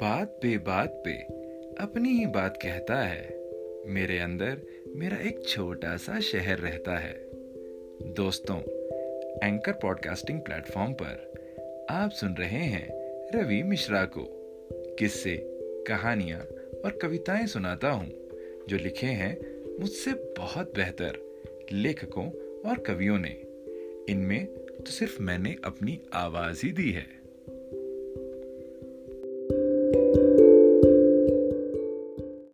बात पे बात पे अपनी ही बात कहता है। मेरे अंदर मेरा एक छोटा सा शहर रहता है। दोस्तों एंकर पॉडकास्टिंग प्लेटफॉर्म पर आप सुन रहे हैं रवि मिश्रा को। किस्से, कहानियाँ और कविताएँ सुनाता हूँ, जो लिखे हैं मुझसे बहुत बेहतर लेखकों और कवियों ने। इनमें तो सिर्फ़ मैंने अपनी आवाज़ ही दी है।